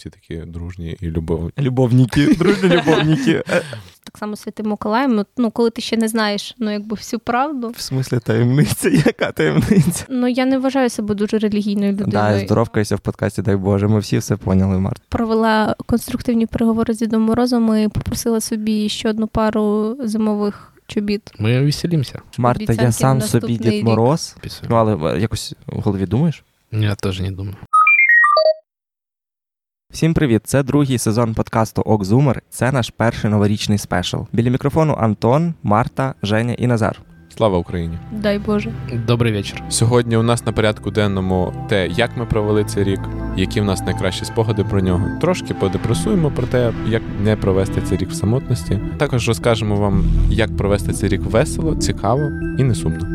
всі такі дружні і любовні. Любовники, дружні любовники. Так само Святим Миколаєм, ну коли ти ще не знаєш ну якби всю правду. В смислі таємниця, яка таємниця? Ну я не вважаю себе дуже релігійною людиною. Да, здоровкайся в подкасті, дай Боже. Ми всі все поняли, Март. Провела конструктивні переговори з Дідом Морозом і попросила собі ще одну пару зимових чобіт. Ми веселимося. Марта, я сам собі Дід. Мороз. Ну, але е, якось в голові думаєш? Я теж не думаю. Всім привіт! Це другий сезон подкасту Окзумер. Це наш перший новорічний спешл. Біля мікрофону Антон, Марта, Женя і Назар. Слава Україні! Дай Боже. Добрий вечір. Сьогодні у нас на порядку денному те, як ми провели цей рік, які в нас найкращі спогади про нього. Трошки подепресуємо про те, як не провести цей рік в самотності. Також розкажемо вам, як провести цей рік весело, цікаво і не сумно.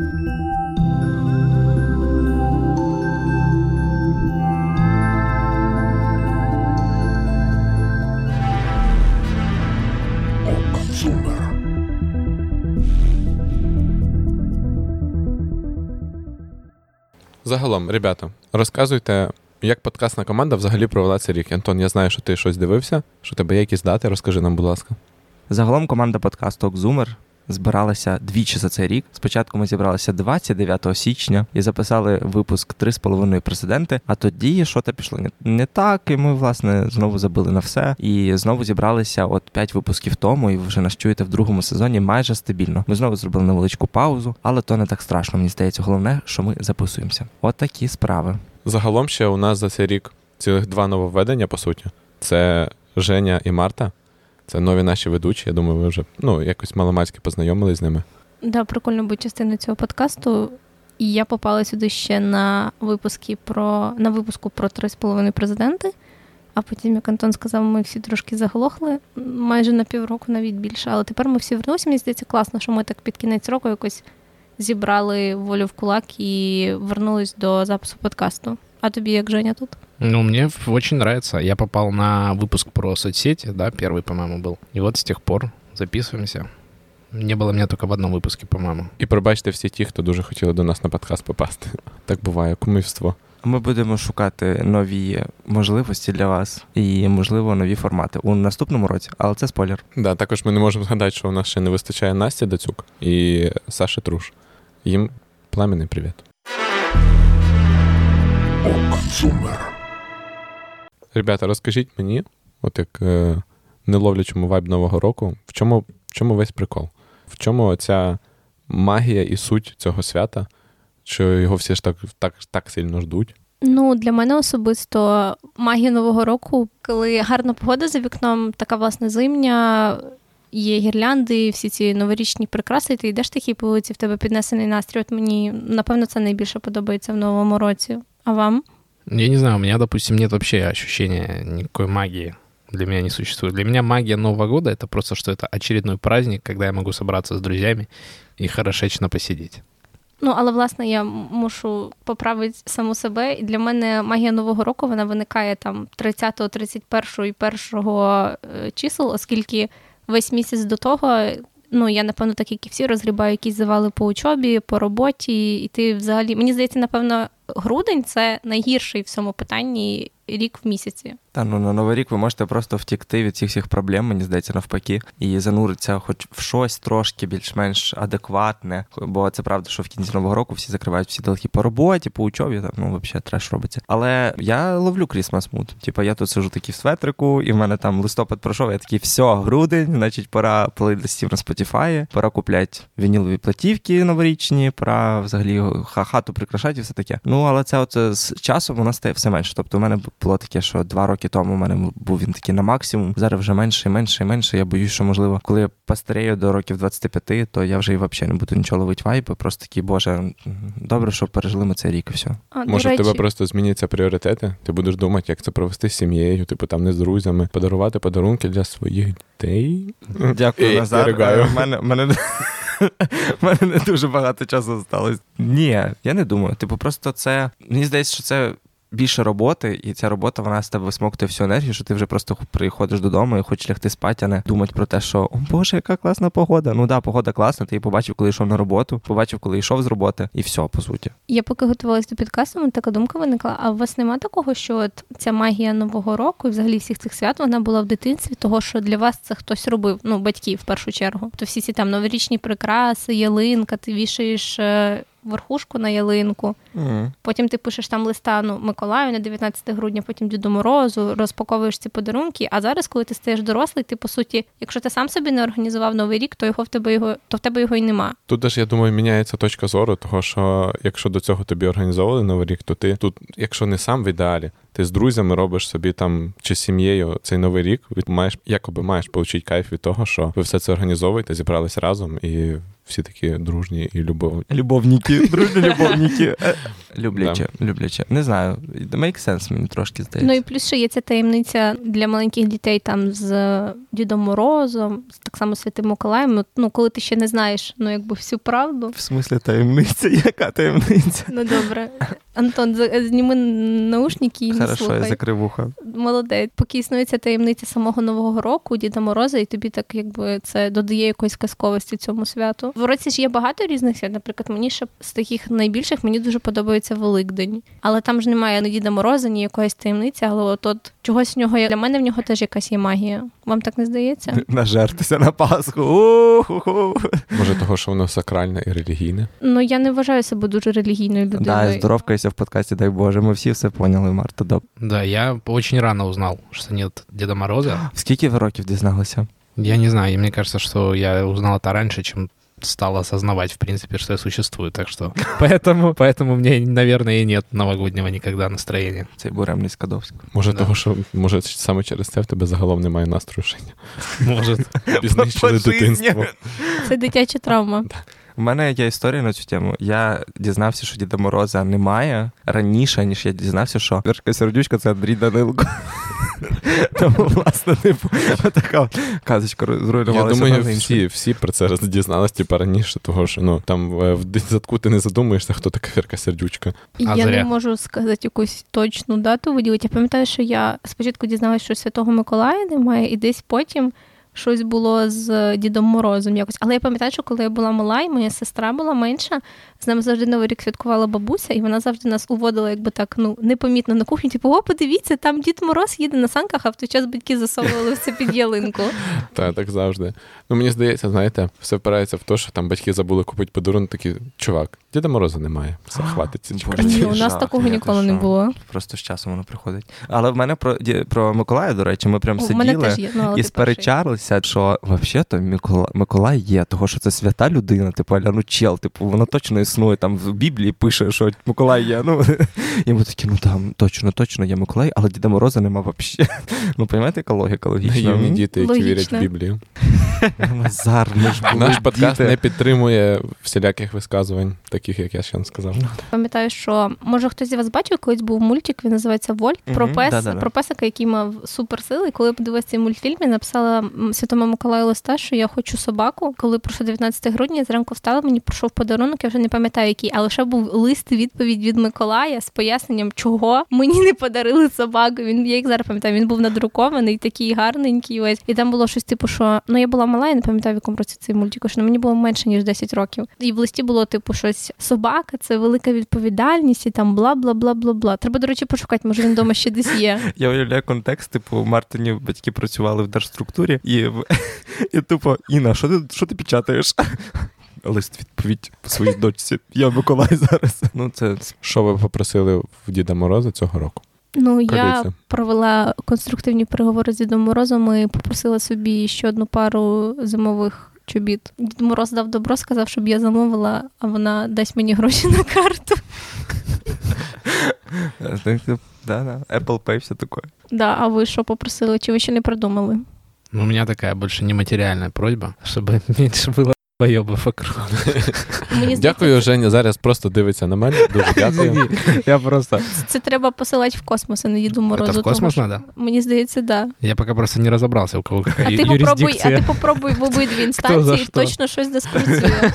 Загалом, ребята, розказуйте, як подкастна команда взагалі провела цей рік. Антон, я знаю, що ти щось дивився, що тебе є якісь дати. Розкажи нам, будь ласка. Загалом команда подкасту Окзумер збиралася двічі за цей рік. Спочатку ми зібралися 29 січня і записали випуск «3,5 президенти. А тоді що то пішло не так, і ми власне знову забили на все. І знову зібралися от 5 випусків тому, і ви вже нас чуєте в другому сезоні майже стабільно. Ми знову зробили невеличку паузу, але то не так страшно. Мені здається, головне, що ми записуємося. От такі справи. Загалом ще у нас за цей рік цілих два нововведення, по суті. Це Женя і Марта. Це нові наші ведучі. Я думаю, ви вже ну, якось маломацьки познайомились з ними. Да, прикольно бути частиною цього подкасту. І я попала сюди ще на випуски про на випуску про три з половиною президенти. А потім, як Антон сказав, ми всі трошки заглохли майже на півроку, навіть більше. Але тепер ми всі вернулися. Мені здається, класно, що ми так під кінець року якось зібрали волю в кулак і вернулись до запису подкасту. А тобі як Женя тут? Ну, мне в- очень нравится. Я попал на выпуск про соцсети, да, первый, по-моему, был. И вот с тех пор записываемся. Не было меня только в одном выпуске, по-моему. І пробачте всі ті, хто дуже хотіли до нас на подкаст попасти. Так буває, кумівство. Ми будемо шукати нові можливості для вас і, можливо, нові формати у наступному році, але це спойлер. Да, також ми не можемо згадати, що у нас ще не вистачає Насті Дацюк і Саші Труш. Їм пламенний привіт. Ребята, розкажіть мені, от як е, не ловлячому вайб Нового року, в чому, в чому весь прикол? В чому ця магія і суть цього свята, що його всі ж так, так, так сильно ждуть? Ну, для мене особисто магія Нового року, коли гарна погода за вікном, така власне зимня, є гірлянди, всі ці новорічні прикраси, і ти йдеш такий по вулиці, в тебе піднесений настрій. От мені, напевно, це найбільше подобається в новому році. А вам? Я не знаю, у меня, допустим, нет вообще ощущения никакой магии. Для меня не существует. Для меня магия Нового года — это просто, что это очередной праздник, когда я могу собраться с друзьями и хорошечно посидеть. Ну, але власне я мушу поправити саму себе. І для мене магія Нового року вона виникає там 30, 31 і 1 е, чисел, оскільки весь місяць до того. Ну, я, напевно, так як і всі, розгрібаю якісь завали по учобі, по роботі, і ти взагалі. Мені здається, напевно, грудень це найгірший в цьому питанні рік в місяці. Та ну на новий рік ви можете просто втікти від цих всіх проблем, мені здається, навпаки, і зануритися хоч в щось трошки більш-менш адекватне. Бо це правда, що в кінці нового року всі закривають всі долги по роботі, по учобі, там ну взагалі треш робиться. Але я ловлю Крісмас муд. Типа я тут сижу такий в светрику, і в мене там листопад пройшов. Я такий, все, грудень, значить, пора плейлистів на Spotify, пора купляти вінілові платівки новорічні, пора взагалі хату прикрашати і все таке. Ну але це от з часом у нас стає все менше. Тобто, у мене було таке, що два роки тому у мене був він такий на максимум. Зараз вже менше і менше і менше. Я боюсь, що можливо, коли я постарею до років 25, то я вже і взагалі не буду нічого ловити вайби. Просто такий, боже, добре, що пережили ми цей рік і все. А, Може, в тебе просто зміняться пріоритети? Ти будеш думати, як це провести з сім'єю, типу там не з друзями, подарувати подарунки для своїх дітей. Дякую, І- Назар. Е, в мене, мене, в мене не дуже багато часу залишилось. Ні, я не думаю. Типу, просто це. Мені здається, що це більше роботи, і ця робота вона з тебе висмоктує всю енергію, що ти вже просто приходиш додому і хочеш лягти спати, а не думати про те, що о Боже, яка класна погода. Ну да, погода класна. Ти її побачив, коли йшов на роботу, побачив, коли йшов з роботи, і все, по суті. Я поки готувалась до підкасту, мене така думка виникла. А у вас нема такого, що от ця магія нового року і взагалі всіх цих свят вона була в дитинстві, того що для вас це хтось робив, ну батьки в першу чергу. То всі ці там новорічні прикраси, ялинка, ти вішаєш. Верхушку на ялинку, Mm. потім ти пишеш там листа ну, Миколаю на 19 грудня, потім Діду Морозу, розпаковуєш ці подарунки. А зараз, коли ти стаєш дорослий, ти по суті, якщо ти сам собі не організував новий рік, то його в тебе його, то в тебе його й нема. Тут теж, я думаю, міняється точка зору, того що якщо до цього тобі організовували новий рік, то ти тут, якщо не сам в ідеалі, ти з друзями робиш собі там чи з сім'єю цей новий рік, від маєш якоби маєш отримати кайф від того, що ви все це організовуєте, зібрались разом і всі такі дружні і любовні. Любовники, дружні любовники. Е, Любляче, любляче. Не знаю, make sense мені трошки здається. Ну і плюс ще є ця таємниця для маленьких дітей там з Дідом Морозом, так само Святим Миколаєм. Ну, коли ти ще не знаєш ну, якби всю правду. В смислі таємниця? Яка таємниця? Ну добре. Антон, зніми наушники і Хорошо, я закрив вуха. Молодець. Поки існує ця таємниця самого Нового року, Діда Мороза, і тобі так якби це додає якоїсь казковості цьому святу. В році ж є багато різних свят. Наприклад, мені ще з таких найбільших мені дуже подобається Великдень. Але там ж немає ні Діда Мороза, ні якоїсь таємниці, але от, от чогось в нього є. Для мене в нього теж якась є магія. Вам так не здається? Нажертися на Пасху. Уху-ху. Може, того, що воно сакральне і релігійне. Ну я не вважаю себе дуже релігійною людиною. Да, здоровкайся в подкасті, дай Боже. Ми всі все поняли, Марта. Доб. Да, я очень рано узнал, что нет Деда Мороза. Скільки ви років дізналися? Я не знаю, и мне кажется, что я узнал это раньше, чем стал осознавать, в принципе, что я существую. Так что поэтому, поэтому мне, наверное, и нет новогоднего никогда настроения. Цей буремний Скадовський. Може, Да. того, що може саме через це в тебе загалом немає настрою життя. Может. Знищили дитинство. Це дитяча травма. У мене є історія на цю тему. Я дізнався, що Діда Мороза немає раніше, ніж я дізнався, що перша сердючка це Андрій Данилко. Тому, власне, типу, така казочка Я зруйнувалася. думаю, всі, всі про це дізнались типу, раніше, того що ну там е, в дитсадку ти не задумуєшся, хто така Фірка Сердючка. А я зря. не можу сказати якусь точну дату виділити. Я пам'ятаю, що я спочатку дізналася, що Святого Миколая немає, і десь потім щось було з Дідом Морозом якось. Але я пам'ятаю, що коли я була мала, і моя сестра була менша, з нами завжди новий рік святкувала бабуся, і вона завжди нас уводила, якби так, ну, непомітно на кухню. Типу, о, подивіться, там Дід Мороз їде на санках, а в той час батьки засовували все під ялинку. Так, так завжди. Ну, мені здається, знаєте, все впирається в те, що там батьки забули купити подарунок, такі чувак, Діда Мороза немає. Все хватиться. Ні, у нас такого ніколи не було. Просто з часом воно приходить. Але в мене про про Миколая, до речі, ми прям сиділи ну, і сперечались. 50, що взагалі-то Микола, Миколай є, того що це свята людина, типу, аля, ну чел, типу, вона точно існує. Там в Біблії пише, що Миколай є. Ну, І ми такі, ну там точно, точно є Миколай, але Діда Мороза нема взагалі. Ну, розумієте, яка логіка логічна. Наївні діти, які Логічно. вірять в Біблію. Назар, ми ж були Наш подкаст діти. не підтримує всіляких висказувань таких, як я ще не сказав. Пам'ятаю, що може хтось з вас бачив, колись був мультик, він називається Вольт про пес, да-да-да. про песика, який мав суперсили. Коли я подивилася цей мультфільм, я написала Святому Миколаю листа, що я хочу собаку. Коли пройшло 19 грудня, я зранку встала, мені прийшов подарунок, я вже не пам'ятаю який, але ще був лист відповідь від Миколая з поясненням, чого мені не подарили собаку. Він я їх зараз пам'ятаю, він був надрукований, такий гарненький. Ось і там було щось типу, що ну я була мала, я не пам'ятаю, в якому році цей мультик, що мені було менше ніж 10 років. І в листі було типу щось собака, це велика відповідальність, і там бла бла бла бла бла. Треба, до речі, пошукати, може він вдома ще десь є. Я уявляю контекст, типу, Мартині батьки працювали в держструктурі, і, в- і тупо, Інна, що ти, що ти печатаєш? Лист відповідь своїй дочці. Я Миколай зараз. Ну, це Що ви попросили в Діда Мороза цього року? Ну я провела конструктивні переговори з Дідом Морозом і попросила собі ще одну пару зимових. Чобіт. Дід Мороз дав добро, сказав, щоб я замовила, а вона дасть мені гроші на карту. так, да, да. Apple Pay, все таке. Да, а ви що попросили? Чи ви ще не придумали? Ну, у меня такая больше нематериальная просьба, чтобы меньше было вокруг. Мені Дякую, Женя. Зараз просто дивиться на мене. Дуже дякую. Я просто... це треба посилати в космос, а не Діду Морозу. Это в космос тому надо? що- Мені здається, да. Я пока просто не разобрался, у кого А какая ти попробуй, а ти попробуй в обидві інстанції, що? точно щось десь працює.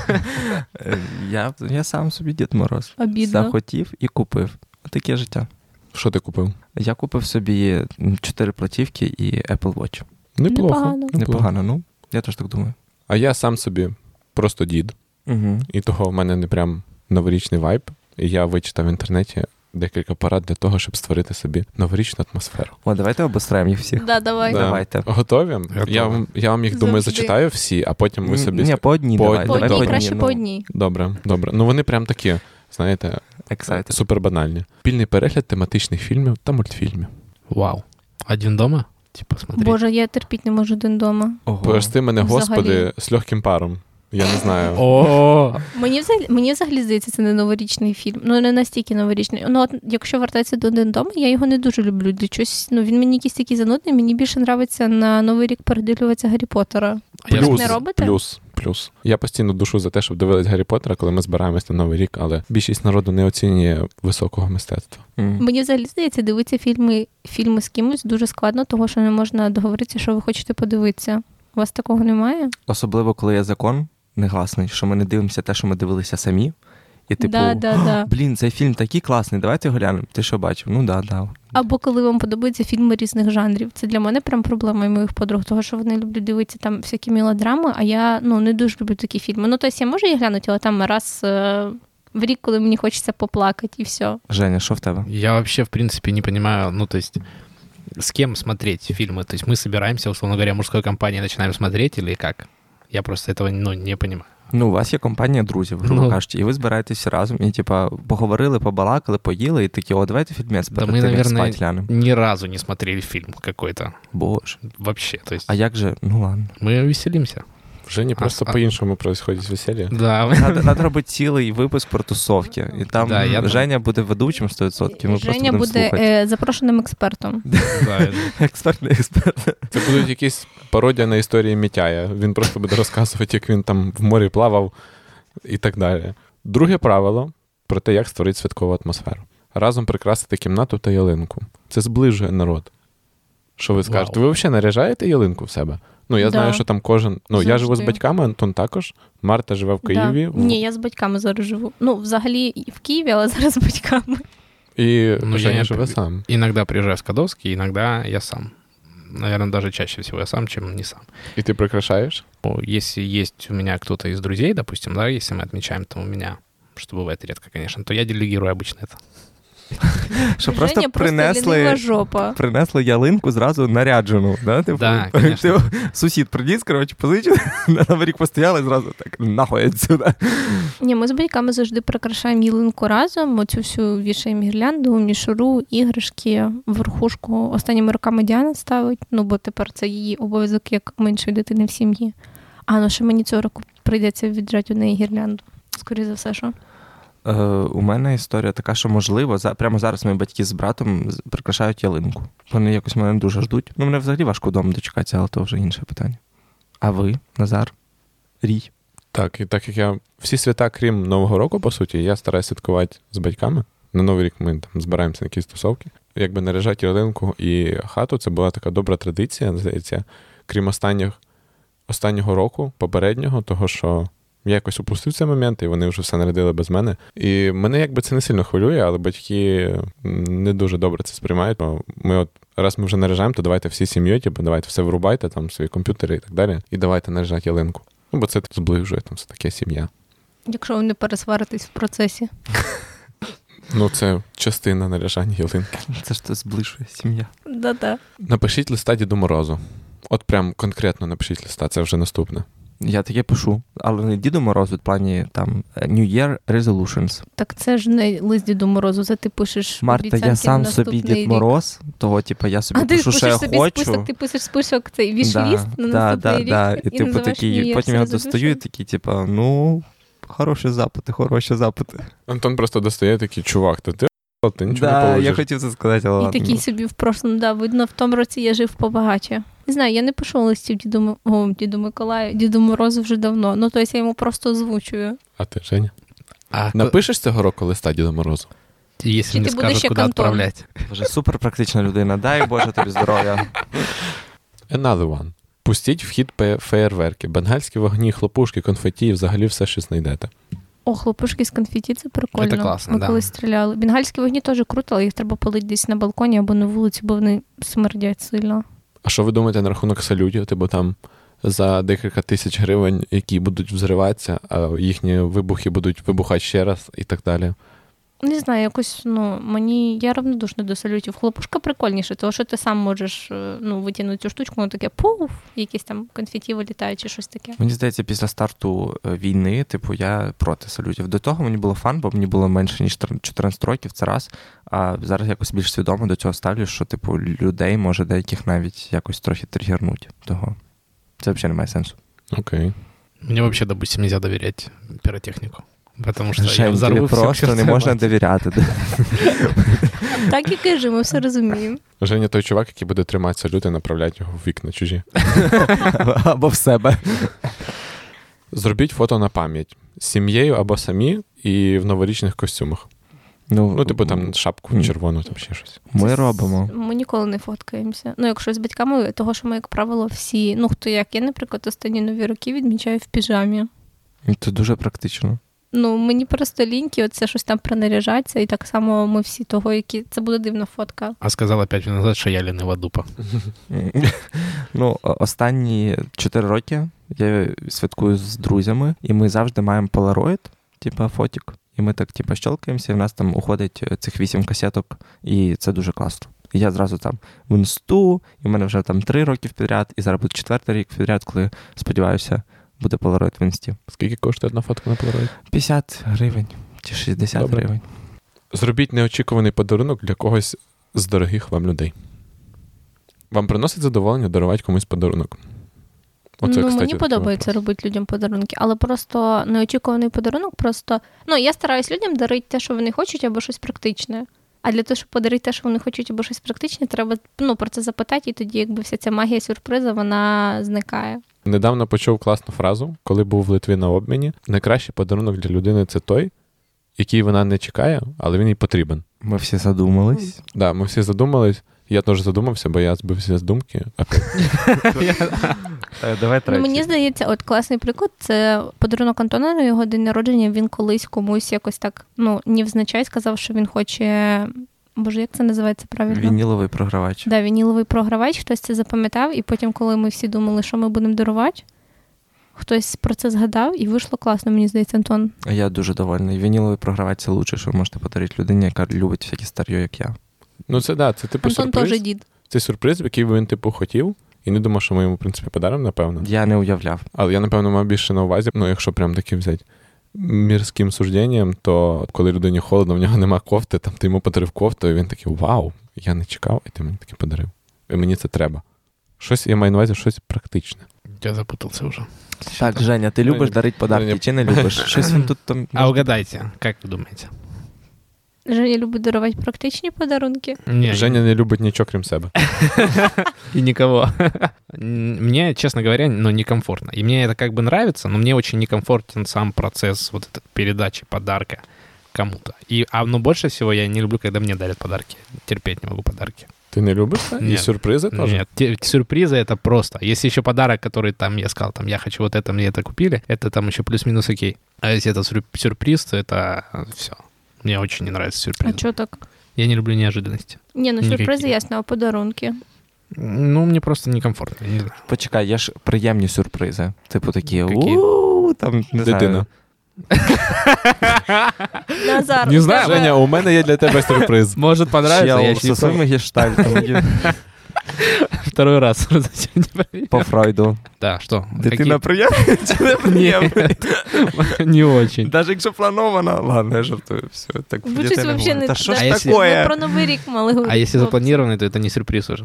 Е, Я, я сам собі Дід Мороз. Обідно. Захотів і купив. Таке життя. Що ти купив? Я купив собі чотири платівки і Apple Watch. Неплохо. Непогано. Непогано, ну. Я теж так думаю. А я сам собі просто дід, Угу. і того в мене не прям новорічний вайб. І я вичитав в інтернеті декілька порад для того, щоб створити собі новорічну атмосферу. О, давайте обостраємо їх всіх. Да, давай. Да. Давайте. Готові? Готові. Я, вам- я вам їх думаю Завжди. зачитаю всі, а потім ви собі. Ні, по одній По давай. По одній, добре. краще ну, по одній. Добре, добре. Ну вони прям такі, знаєте, Excited. супер банальні. Спільний перегляд тематичних фільмів та мультфільмів. Вау. Один дома? Типа, смотри. Боже, я терпіть не можу один дома. Ого. Прости мене, Взагалі. господи, з легким паром. Я не знаю. О, Мені взагалі, мені взагалі здається, це не новорічний фільм. Ну не настільки новорічний. Ну от якщо вертатися до один дома, я його не дуже люблю. Для чогось, ну він мені якийсь такий занудний. Мені більше нравиться на новий рік передивлюватися Гаррі Поттера. Плюс. Плюс, не робите? плюс, плюс. Я постійно душу за те, щоб дивились Гаррі Поттера, коли ми збираємось на Новий рік, але більшість народу не оцінює високого мистецтва. М. Мені взагалі здається, дивитися фільми, фільми з кимось дуже складно, того що не можна договоритися, що ви хочете подивитися. У вас такого немає? Особливо, коли є закон негласний, що ми не дивимося те, що ми дивилися самі. І типу, да, да, да. блін, цей фільм такий класний, давайте його глянемо. Ти що бачив? Ну да, да. Або коли вам подобаються фільми різних жанрів. Це для мене прям проблема і моїх подруг, того що вони люблять дивитися там всякі мелодрами, а я ну не дуже люблю такі фільми. Ну тобто я можу їх глянути, але там раз е, в рік, коли мені хочеться поплакати, і все. Женя, що в тебе? Я вообще, в принципе, не понимаю, ну, то есть, с кем смотреть фильмы? То есть мы собираемся, условно говоря, мужской компанией начинаем смотреть или как? Я просто этого, ну, не понимаю. Ну, у вас є компанія друзів, грубо Ну. кажучи, і ви збираєтесь разом, і типа поговорили, побалакали, поїли, і такі, о, давайте фільмець Да перед мы, тим, як наверное, спать глянемо. ни разу не смотрели фильм какой-то. Боже. Вообще, то есть А як же? Ну ладно. мы веселимся. В Жені просто а- по-іншому происходить весілля. Да, Надо, надо робити цілий випуск про тусовки. І там Да, я- Женя буде ведучим 100%. Ми просто Женя будемо буде слухати. е, запрошеним експертом. Експертний експерт. Це будуть якісь пародія на історії Мітяя. Він просто буде розказувати, як він там в морі плавав і так далі. Друге правило про те, як створити святкову атмосферу. Разом прикрасити кімнату та ялинку. Це зближує народ. Що ви скажете? Ви взагалі наряжаєте ялинку в себе? Ну, я Да. знаю, що там кожен. Ну, я живу з Завжди. батьками, Антон також. Марта живе в Києві. Да. Ні, я з батьками зараз живу. Ну, взагалі і в Києві, але зараз з батьками. І Ну, Женя я- живе сам. Иногда приезжаю в Скадовский, иногда я сам. Наверное, даже чаще всего я сам, чем не сам. І ти прикрашаєш? Ну, Если есть у меня кто-то из друзей, допустим, да, если мы отмечаем там у меня, что бывает редко, конечно, то я делегирую обычно это. Що просто принесли, жопа. принесли ялинку зразу наряджену. Да? Типу, Да, ти- сусід приніс, коротше, позичив, на Новий рік постояли зразу так, нахуй відсюди. Ні, ми з батьками завжди прикрашаємо ялинку разом. Оцю всю вішаємо гірлянду, мішуру, іграшки, верхушку. Останніми роками Діана ставить, ну бо тепер це її обов'язок як меншої дитини в сім'ї. А ну що мені цього року прийдеться віджати у неї гірлянду. Скоріше за все, що. Е, у мене історія така, що можливо, за, прямо зараз мої батьки з братом прикрашають ялинку. Вони якось мене дуже ждуть. Ну, мене взагалі важко вдома дочекатися, але то вже інше питання. А ви, Назар? Рій? Так, і так як я всі свята, крім Нового року, по суті, я стараюся святкувати з батьками. На Новий рік ми там збираємося на якісь тусовки. Якби наряжати ялинку і хату, це була така добра традиція, здається, крім останніх, останнього року, попереднього, того що я якось упустив цей момент, і вони вже все нарядили без мене. І мене якби це не сильно хвилює, але батьки не дуже добре це сприймають. Ми от раз ми вже наряжаємо, то давайте всі сім'єю, типу, давайте все вирубайте, там свої комп'ютери і так далі, і давайте наряжати ялинку. Ну, бо це зближує там все таке сім'я. Якщо ви не пересваритесь в процесі. Ну, це частина наряжання ялинки. Це ж то зближує сім'я. Да-да. Напишіть листа Діду Морозу. От прям конкретно напишіть листа, це вже наступне. Я таке пишу, але не Діду Морозу, в плані там New Year Resolutions. Так це ж не лист Діду Морозу, це ти пишеш. Марта, я на сам собі Дід рік. Мороз, того, типу, я собі А ти пишу, що пишеш я собі хочу. список, ти пишеш список цей вішліст да, на да, наступний да, рік. да. І, типу називаєш такий, потім я Resolution. достаю і такий, типу, ну, хороші запити, хороші запити. Антон просто достає такий чувак, то ти, ти нічого да, не я хотів це сказати, але І ладно. такий собі в прошлому, да, видно, в тому році я жив побагаче. Не знаю, я не пишу листів діду, о, діду Миколаю, діду Морозу вже давно. Ну, тобто я йому просто озвучую. А ти, Женя? А Напишеш цього року листа Діду Морозу? Чи не ти будеш скажут, як куда Вже супер практична людина. Дай Боже тобі здоров'я. Another one. Пустіть в хід феєрверки, бенгальські вогні, хлопушки, конфеті і взагалі все, що знайдете. О, хлопушки з конфеті, це прикольно. Це класно, Ми да. колись стріляли. Бенгальські вогні теж круто, але їх треба палити десь на балконі або на вулиці, бо вони смердять сильно. А що ви думаєте на рахунок салютів? Типу там за декілька тисяч гривень, які будуть взриватися, а їхні вибухи будуть вибухати ще раз і так далі. Не знаю, якось, ну, мені я равнодушна до салютів. Хлопушка прикольніше, тому що ти сам можеш е, ну, витягнути цю штучку, воно таке пуф, якісь там конфеті вилітають чи щось таке. Мені здається, після старту е, війни, типу, я проти салютів. До того мені було фан, бо мені було менше ніж 14 років, це раз. А зараз якось більш свідомо до цього ставлю, що типу людей може деяких навіть якось трохи тригернуть. Того це взагалі не має сенсу. Окей. Мне вообще, допустим, нельзя доверять пиротехнику. Потому что я Жень, взорву просто не чертовой можна довіряти. Так і кажи, ми все розуміємо. Женя той чувак, який буде тримати салют і направляти його в вікна чужі. Або в себе. Зробіть фото на пам'ять з сім'єю або самі і в новорічних костюмах. Ну, типу там шапку червону, там ще щось. Ми Це робимо. Ми ніколи не фоткаємося. Ну, якщо з батьками, того, що ми, як правило, всі, ну хто як, я, наприклад, останні нові роки відмічаю в піжамі. Це дуже практично. Ну, мені просто ліньки, оце щось там принаряжатися, і так само ми всі того, які. Це буде дивна фотка. А сказала пять минут назад, что я ленива дупа. Ну, останні 4 роки я святкую з друзями, і ми завжди маємо полароїд, типа фотік. І ми так, типа, щелкаємося, і в нас там уходить е, цих 8 касеток, і це дуже класно. І я зразу там в інсту, і в мене вже там 3 роки підряд, і зараз буде четвертий рік підряд, коли сподіваюся, буде полароїд в інсті. Скільки коштує одна фотка на полароїд? 50 гривень чи 60 Добре. гривень. Зробіть неочікуваний подарунок для когось з дорогих вам людей. Вам приносить задоволення дарувати комусь подарунок. Оце, ну, кстати, мені подобається вопрос. робити людям подарунки, але просто неочікуваний подарунок. Просто ну я стараюсь людям дарити те, що вони хочуть, або щось практичне. А для того, щоб подарити те, що вони хочуть, або щось практичне, треба ну, про це запитати, і тоді, якби вся ця магія сюрпризу, вона зникає. Недавно почув класну фразу, коли був в Литві на обміні. Найкращий подарунок для людини це той, який вона не чекає, але він їй потрібен. Ми всі задумались. Да, ми всі задумались. Я теж задумався, бо я збився з думки. Е, Давай Ну, мені здається, от класний приклад це подарунок Антона на його день народження. Він колись комусь якось так ну невзначай сказав, що він хоче. Боже, як це називається правильно? Вініловий програвач. Да, вініловий програвач, хтось це запам'ятав, і потім, коли ми всі думали, що ми будемо дарувати, хтось про це згадав, і вийшло класно, мені здається, Антон. Я дуже довольний. Вініловий програвач це лучше, що ви можете подарити людині, яка любить всякі старьо, як я. Ну, це да, це типу Антон сюрприз. теж дід. Це сюрприз, який він, типу, хотів, і не думав, що ми йому, в принципі, подаримо, напевно. Я не уявляв. Але я, напевно, мав більше на увазі, ну, якщо прям таки взяти мірським сужденням, то коли людині холодно, в нього нема кофти, там ти йому подарив кофту, і він такий вау, я не чекав, і ти мені таке подарив. І мені це треба. Щось я маю на увазі щось практичне. Я запутался уже. Так, Женя, ти любиш дарити подарки чи не любиш? Щось він тут там. А угадайте, как вы думаете? Женя любить дарувати практичні подарунки. Не, Женя не любить нічого, крім себе. и никого. Мне, честно говоря, ну, некомфортно. И мне это как бы нравится, но мне очень некомфортен сам процесс вот этой передачи подарка кому-то. И, а, но больше всего я не люблю, когда мне дарят подарки. Терпеть не могу подарки. Ти не любиш це? І Ні. сюрпризи теж? Нет, те- сюрпризы это просто. Если еще подарок, который там я сказал, там я хочу вот это, мне это купили, это там еще плюс-минус окей. А если это сюр- сюрприз, то это все. Мне очень не нравится А что так? Я не люблю неожиданности. Не, ну сюрпризи Никаких. ясно, а подарунки. Ну, мне просто некомфортно, я не знаю. Почекай, є ж приємні сюрпризи. Типу такі Які? у там не Дитина. знаю. Назар, Не знаю, Женя, у мене є для тебе сюрприз. Может понравится, Чел я еще зі своїми гештальтами второй раз за сегодня по Фройду. Да, что? Дитина приємна чи не Не очень. Навіть якщо планована, ладно, я жартую. Все, так щось вообще не Та що ж А якщо- Ми про новий рік мали А говорити. хлопці. запланированный, то это не сюрприз уже.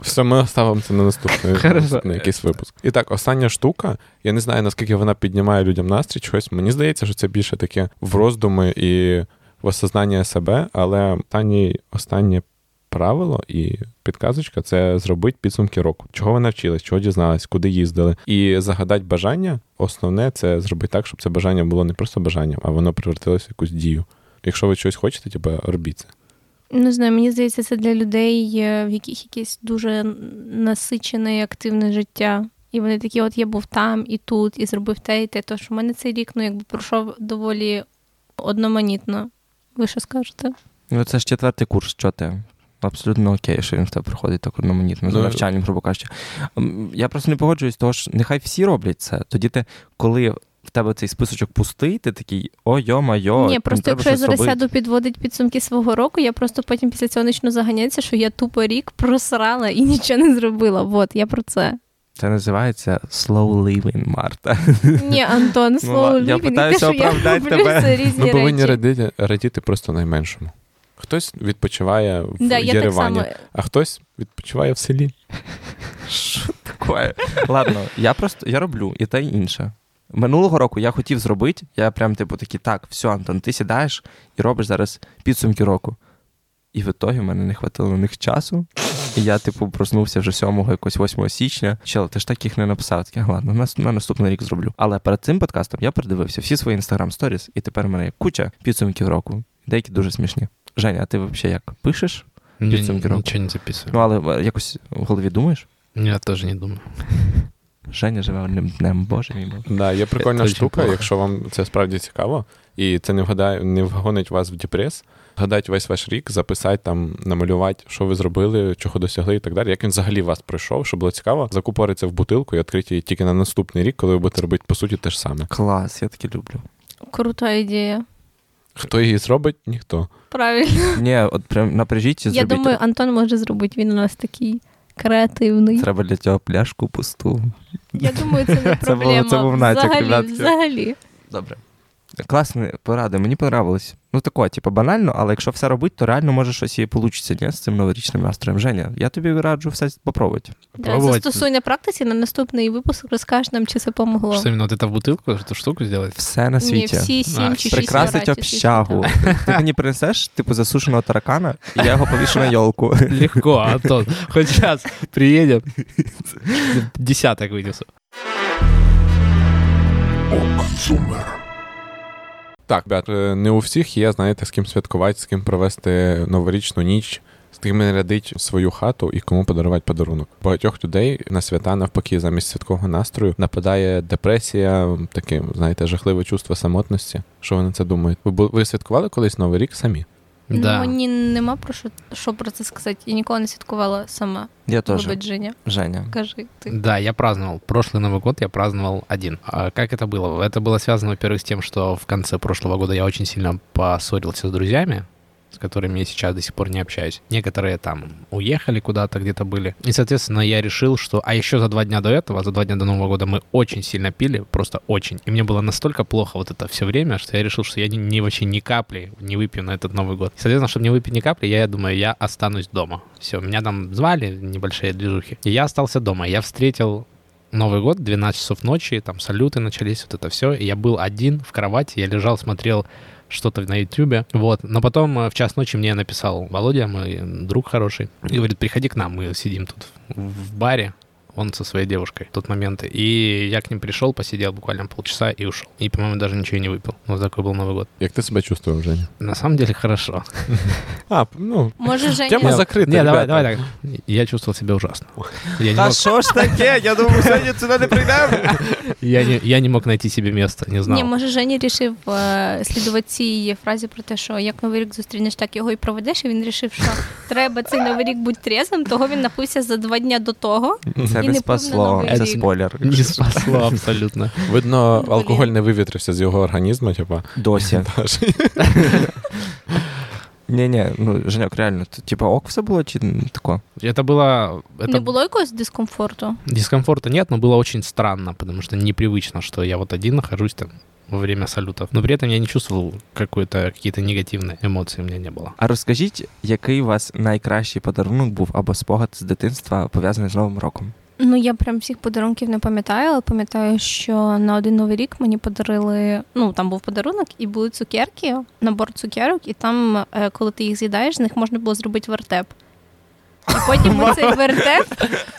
Все, ми оставимо це на наступний Хорошо. на якийсь випуск. І так, остання штука. Я не знаю, наскільки вона піднімає людям настрій чогось. Мені здається, що це більше таке в роздуми і в осознання себе, але останнє, останнє правило і підказочка це зробити підсумки року. Чого ви навчились, чого дізнались, куди їздили. І загадати бажання. Основне це зробити так, щоб це бажання було не просто бажанням, а воно превратилося в якусь дію. Якщо ви щось хочете, типу, робіть це. Не знаю, мені здається, це для людей, е, в яких якесь дуже насичене і активне життя. І вони такі: от я був там і тут, і зробив те, і те. Тож у мене цей рік ну, якби пройшов доволі одноманітно. Ви що скажете? Ну, це ж четвертий курс, що ти? Абсолютно окей, що він в тебе проходить так одноманітно, з Ну, навчанням, грубо кажучи. Я просто не погоджуюсь, того що нехай всі роблять це. Тоді ти, коли в тебе цей списочок пустий, ти такий о йо-майо, Ні, просто якщо я зараз робити. сяду підводити підсумки свого року, я просто потім після цього почну заганятися, що я тупо рік просрала і нічого не зробила. Вот, я про це. Це називається slow living, Марта. Ні, Антон, слово Ну, я те, питаюся що я оправдати роблю, тебе. Ми повинні радіти, радіти просто найменшому. Хтось відпочиває в Да, я так Єревані, само. а хтось відпочиває в селі. Що таке? Ладно, я просто я роблю і те і інше. Минулого року я хотів зробити, я прям типу такий, так, все, Антон, ти сідаєш і робиш зараз підсумки року. І в ітогі в мене не хватило на них часу. І я, типу, проснувся вже 7 якось 8 січня. Чел, ти ж так їх не написав. Такий, ладно, на, на наступний рік зроблю. Але перед цим подкастом я передивився всі свої інстаграм сторіс, і тепер в мене є куча підсумків року. Деякі дуже смішні. Женя, а ти взагалі як? Пишеш? Підсумки року. Ничего не записываю. Ну, але е, якось в голові думаєш? Ні, Я тоже не думаю. Женя живе одним днем, боже мій мой. Да, є прикольна Це штука, якщо вам це справді цікаво, і це не вгадає, не вгонить вас в депрес. Гадать весь ваш рік, записати там, намалювати, що ви зробили, чого досягли і так далі. Як він взагалі вас пройшов, щоб було цікаво, закупориться в бутилку і відкрити її тільки на наступний рік, коли ви будете робити по суті те ж саме. Клас, я таке люблю. Крута ідея. Хто її зробить, ніхто. Правильно. Ні, от прям напряжіть і Я зробіть. думаю, Антон може зробити. Він у нас такий креативний. Треба для цього пляшку пусту. Я думаю, це не Це було- це був натяк, взагалі, ребятки. взагалі. Добре. Класні поради, мені понравилось. Ну тако, типу, банально, але якщо все робити, то реально може щось і вийде ні, з цим новорічним настроєм. Женя, я тобі раджу все спробувати. Да, Пробувати. застосуй на практиці на наступний випуск розкажеш нам, чи це помогло. Что именно вот это в бутылку, эту штуку сделать? Все на Ні, світі. всі сім А, чи шість Прикрасить варіантів, общагу. Ти мені принесеш, типу, засушеного таракана, і я його повішу на йолку. Легко, Антон. Хоть сейчас приедем. Десяток вынесу. Так, ребят, не у всіх є, знаєте, з ким святкувати, з ким провести новорічну ніч, з ким нарядить свою хату і кому подарувати подарунок. Багатьох людей на свята, навпаки, замість святкового настрою нападає депресія, таке, знаєте, жахливе чувство самотності. Що ви на це думаєте? Ви, ви святкували колись Новий рік самі? Ну, Да. мені нема про що, що про це сказати. Я ніколи не святкувала сама. Я теж. Вибач, Женя. Женя. Кажи ти. Да, я праздновал. Прошлый Новый год я праздновал один. А как это было? Это было связано, во-первых, с тем, что в конце прошлого года я очень сильно поссорился с друзьями, с которыми я сейчас до сих пор не общаюсь. Некоторые там уехали куда-то, где-то были. И, соответственно, я решил, что... А еще за два дня до этого, за два дня до Нового года мы очень сильно пили, просто очень. И мне было настолько плохо вот это все время, что я решил, что я ни, ни- вообще ни капли не выпью на этот Новый год. Соответственно, чтобы не выпить ни капли, я думаю, я останусь дома. Все, меня там звали, небольшие движухи. И я остался дома. Я встретил Новый год, 12 часов ночи, там салюты начались, вот это все. И я был один в кровати, я лежал, смотрел что-то на Ютубе. Вот. Но потом э, в час ночи мне написал Володя, мой друг хороший, и говорит, приходи к нам, мы сидим тут в баре, он со своей девушкой в тот момент. И я к ним пришел, посидел буквально полчаса и ушел. И, по-моему, даже ничего и не выпил. Вот такой был Новый год. Як ти себе чувствував, Женя? На самом деле хорошо. А, ну, Може, Женя. тема закрита. Не, давай, ребята. давай так. Я чувствовал себя ужасно. Я не Та мог, що ж таке? Я думав, сьогодні сюди не прийдемо. я не, я не мог найти себе места, не знал. Ні, може, Женя рішив е, слідувати цій фразі про те, що як новий рік зустрінеш, так його і проведеш. І він рішив, що треба цей новий рік бути трезвим, того він напився за два дня до того. Це І не не пив на спасло, Новий це рік. спойлер. Не спасло абсолютно. Видно, Блін. алкоголь не вивітрився з його організму, типа. Досі. Ні, ні, ну Женяк, реально, т- типа ок все було чи н- тако? Это было... Это Не було якогось дискомфорту? Дискомфорта нет, но было очень странно, потому что непривычно, что я вот один нахожусь там во время салютов. Но при этом я не чувствовал какой-то, какие-то негативные эмоции у меня не было. А розкажіть, який у вас найкращий подарунок був або спогад з дитинства пов'язаний з Новим роком? Ну, я прям всіх подарунків не пам'ятаю, але пам'ятаю, що на один новий рік мені подарили. Ну, там був подарунок, і були цукерки, набор цукерок, і там, е, коли ти їх з'їдаєш, з них можна було зробити вертеп. І потім оцей вертеп.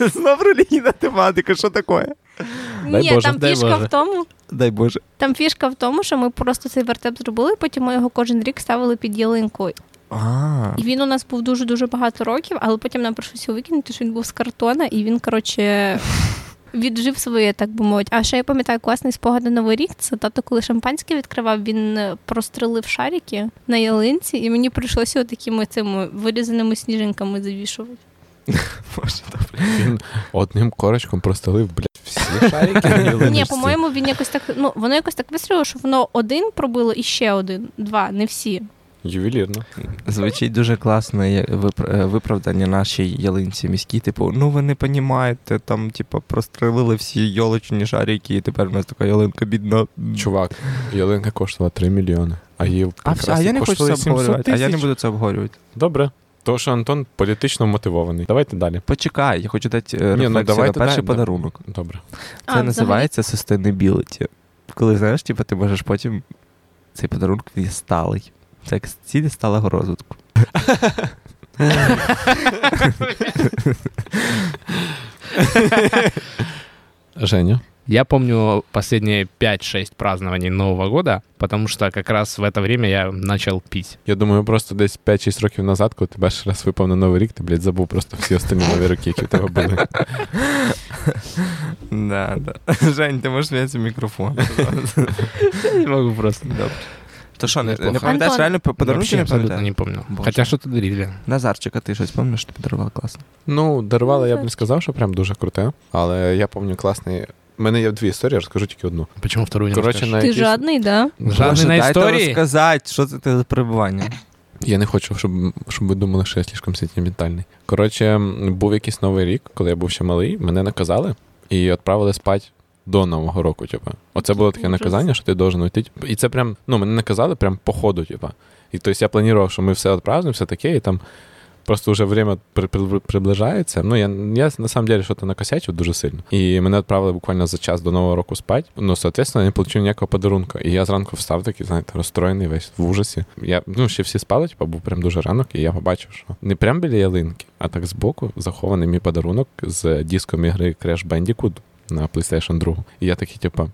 Знов релігійна тематика, що таке? Дай Ні, Боже, там дай фішка Боже. в тому. Дай Боже. Там фішка в тому, що ми просто цей вертеп зробили, потім ми його кожен рік ставили під ялинкою. І він у нас був дуже дуже багато років, але потім нам прийшлося викинути, що він був з картона, і він, коротше, віджив своє, так би мовити. А ще я пам'ятаю класний спогад на Новий рік. Це тато, коли шампанське відкривав, він е, прострелив шарики на ялинці, і мені прийшлося такими цими вирізаними сніжинками завішувати. Боже, добре. Він одним корочком простелив, блядь, всі шарики. Ні, по-моєму, він якось так. Ну, воно якось так вистрілило, що воно один пробило і ще один, два, не всі. Ювелірно. Звучить дуже класно є вип- е, виправдання нашій ялинці міській. Типу, ну ви не понімаєте, там, типу, прострелили всі йолочні шарики, і тепер у нас така ялинка бідна. Чувак, ялинка коштувала 3 мільйони, а її А, а я не хочу це обговорювати. А я не буду це обговорювати. Добре. Тому що Антон політично мотивований. Давайте далі. Почекай, я хочу дати е, Ні, ну, давайте на перший дай- подарунок. Добре. Це А, взагалі? називається sustainability. Коли знаєш, типу, ти можеш потім цей подарунок він є сталий. Це як цілі сталого розвитку. Женя. Я помню последние 5-6 празднований Нового года, потому что как раз в это время я начал пить. Я думаю, просто десь 5-6 років назад, коли ти перший раз випав на Новий рік, ти, блядь, забув просто всі останні нові роки, які в тебе були. Да, да. Жень, ти можеш змінити мікрофон. Не могу просто. Добре. То що, не, не пам'ятаєш Антон. реально подарунки не абсолютно не помню. Боже. Хотя что-то дарили. Назарчик, а ти щось пам'ятаєш, що ти подарувала класно? Ну, дарувала, я б не сказав, що прям дуже круте, але я пам'ятаю класний. У мене є дві історії, розкажу тільки одну. Почему вторую не Короче, на Ти якійсь- жадний, да? Жадный Боже, на дайте історії? розказати, що це ти за перебування. Я не хочу, щоб, щоб ви думали, що я слишком сентиментальний. Коротше, був якийсь новий рік, коли я був ще малий, мене наказали і відправили спати до Нового року. Типу. Оце було таке наказання, що ти должен уйти. І це прям, ну, мене наказали прям по ходу, типу. І тобто я планував, що ми все відпразднуємо, все таке, і там просто вже время при- при- приближається. Ну, я, я на самом деле щось накосячив дуже сильно. І мене відправили буквально за час до Нового року спати. Ну, соответственно, я не отримав ніякого подарунка. І я зранку встав такий, знаєте, розстроєний весь в ужасі. Я, ну, ще всі спали, типу, був прям дуже ранок, і я побачив, що не прям біля ялинки, а так збоку захований мій подарунок з диском ігри Crash Bandicoot на PlayStation 2. І я такий, типу,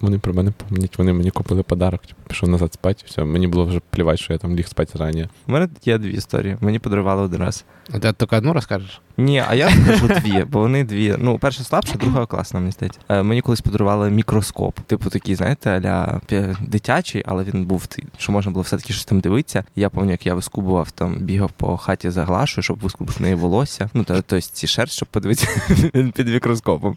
вони про мене помнять, вони мені купили подарок. Типу, пішов назад спати, все, мені було вже плівати, що я там ліг спати раніше. У мене є дві історії. Мені подарували один раз. Это только одну расскажешь? Ні, а я скажу дві, бо вони дві. Ну, перша слабша, друга класна, мені здається. Е, мені колись подарували мікроскоп. Типу такий, знаєте, аля дитячий, але він був т- що можна було все-таки щось там дивитися. Я пам'ятаю, як я вискубував там, бігав по хаті за глашою, щоб вискубити неї волосся. Ну, то, тобто ці шерсть, щоб подивитися під мікроскопом.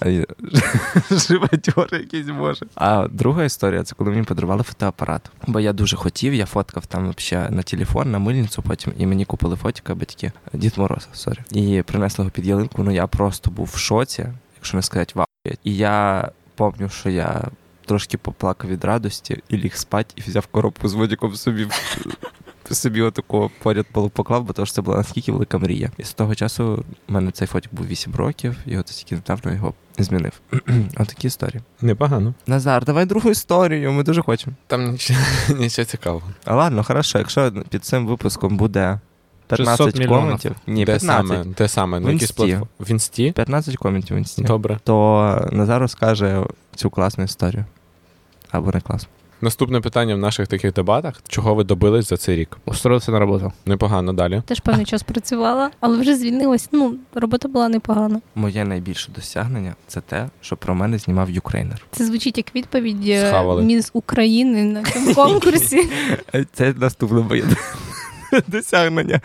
А якийсь може. А друга історія це коли мені подарували фотоапарат. Бо я дуже хотів, я фоткав там ще на телефон, на мильницю потім, і мені купили фотика батьки. Дід Мороз, sorry. І принесли його під ялинку. Ну я просто був в шоці, якщо не сказати вау. І я пам'ятаю, що я трошки поплакав від радості і ліг спати, і взяв коробку з фотиком собі. Собі отако поряд поклав, бо то що це була наскільки велика мрія. І з того часу в мене цей фотик був 8 років, і от тільки недавно його змінив. Отакі історії. Непогано. Назар, давай другу історію, ми дуже хочемо. Там нічого, нічого цікавого. А ладно, хорошо, якщо під цим випуском буде 15 коментів. Ні, де 15. саме? Де саме? В Інсті. В інсті? 15 коментів в інсті. Добре. То Назар розкаже цю класну історію. Або не класну. Наступне питання в наших таких дебатах: чого ви добились за цей рік? Устроился на работу. Непогано далі. Теж певний час працювала, але вже звільнилась. Ну, робота була непогана. Моє найбільше досягнення це те, що про мене знімав Юкрейнер. Це звучить як відповідь е, Схавали. міс України на цьому конкурсі. Це наступне моє досягнення.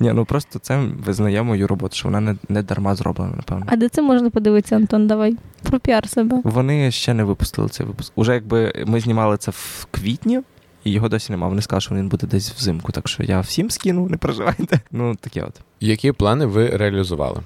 Ні, ну просто це визнає мою роботу, що вона не, не дарма зроблена, напевно. А де це можна подивитися, Антон? Давай. Про піар себе. Вони ще не випустили цей випуск. Уже якби ми знімали це в квітні, і його досі немає. Вони сказали, що він буде десь взимку. Так що я всім скину, не переживайте. Ну, таке от. Які плани ви реалізували?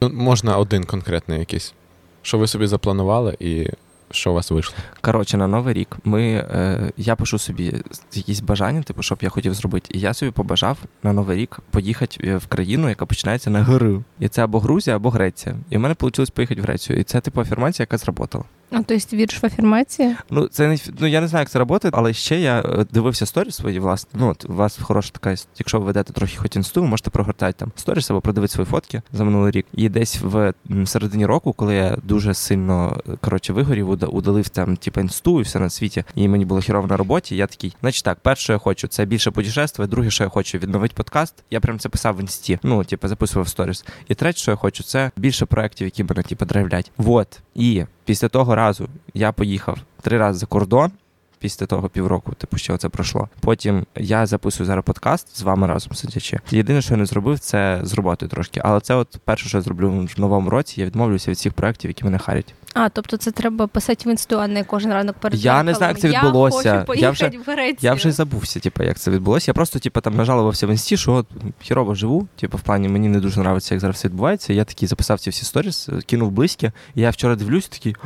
Ну, можна один конкретний якийсь. Що ви собі запланували і що у вас вийшло? Коротше, на новий рік ми, е, я пишу собі якісь бажання, типу, що б я хотів зробити. І я собі побажав на новий рік поїхати е, в країну, яка починається на ГР. І це або Грузія, або Греція. І в мене вийшло поїхати в Грецію. І це типу афірмація, яка зработала. А то есть вірш в афірмації? Ну, це не ну я не знаю, як це працює, але ще я е, дивився сторіс свої, власне. Ну, от у вас хороша така, якщо ви ведете трохи хоч інсту, ви можете прогортати там сторіс або продивити свої фотки за минулий рік. І десь в середині року, коли я дуже сильно коротше вигорів, уда- удалив там, типу, інсту і все на світі, і мені було хірово на роботі. Я такий, значить так, перше, що я хочу, це більше путешествувати, друге, що я хочу, відновити подкаст. Я прям це писав в інсті. Ну, типу, записував сторіс. І третє, що я хочу, це більше проєктів, які мене типу, драйвлять. Вот. І після того разу я поїхав три рази за кордон. Після того півроку, типу, що це пройшло. Потім я записую зараз подкаст з вами разом сидячи. Єдине, що я не зробив, це з роботою трошки. Але це от перше, що я зроблю в новому році. Я відмовлюся від всіх проєктів, які мене харять. А, тобто це треба писати в інсту, а не кожен ранок перед Я не знаю, як це відбулося. Я Я хочу поїхати вже- в Грецію. Я вже забувся, типу, як це відбулося. Я просто, типу, там нажалувався в інсті, що от хірово живу. Типу, в плані мені не дуже подобається, як зараз все відбувається. Я такий записав ці всі сторіс, кинув близьке. І я вчора дивлюсь, такий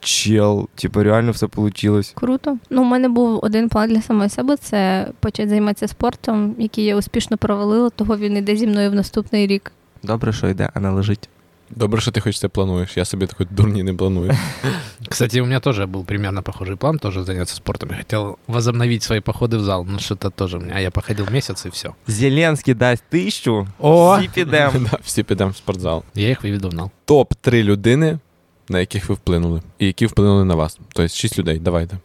чел, типу, реально все вийшло. Круто. Ну, у мене був один план для самої себе це почати займатися спортом, який я успішно провалила, того він іде зі мною в наступний рік. Добре, що йде, а не лежить. Добре, що ти хоч це плануєш. Я собі такої дурні не планую. Кстати, у меня тоже был примерно похожий план, тоже заняться спортом. Я хотел возобновить свои походы в зал, но что-то тоже у меня. А я походил месяц и все. Зеленський дасть тисячу, О! всі підемо. Да, Всі підемо в спортзал. Я их выведу в нал. Топ-3 людини, на яких ви вплинули, і які вплинули на вас. Тобто 6 людей. Давайте.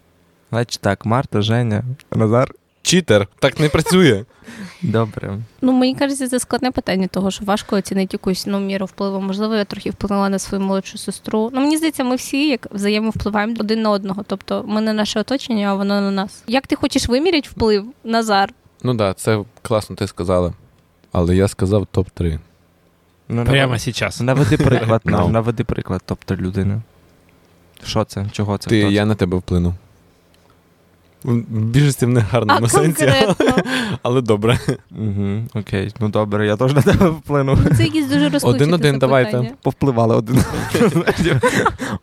Значить так, Марта, Женя, Назар. Читер, так не працює. Добре. Ну, мені кажеться, це складне питання, того що важко оцінити якусь ну, міру впливу. Можливо, я трохи вплинула на свою молодшу сестру. Ну, мені здається, ми всі як взаємовпливаємо один на одного. Тобто, ми не наше оточення, а воно на нас. Як ти хочеш виміряти вплив, Назар? Ну так, да, це класно ти сказала. Але я сказав топ-3. Ну, Прямо сейчас. Наведи приклад, Ну. нам, наведи приклад, тобто людини. Що це? Чого це? Ти, Хто це? я на тебе вплинув. В більшості в негарному А сенсі, конкретно? але добре. Угу, окей, ну добре, я теж на тебе вплинув. Ну, Це якісь дуже розкручені Один-один, давайте. Повпливали один.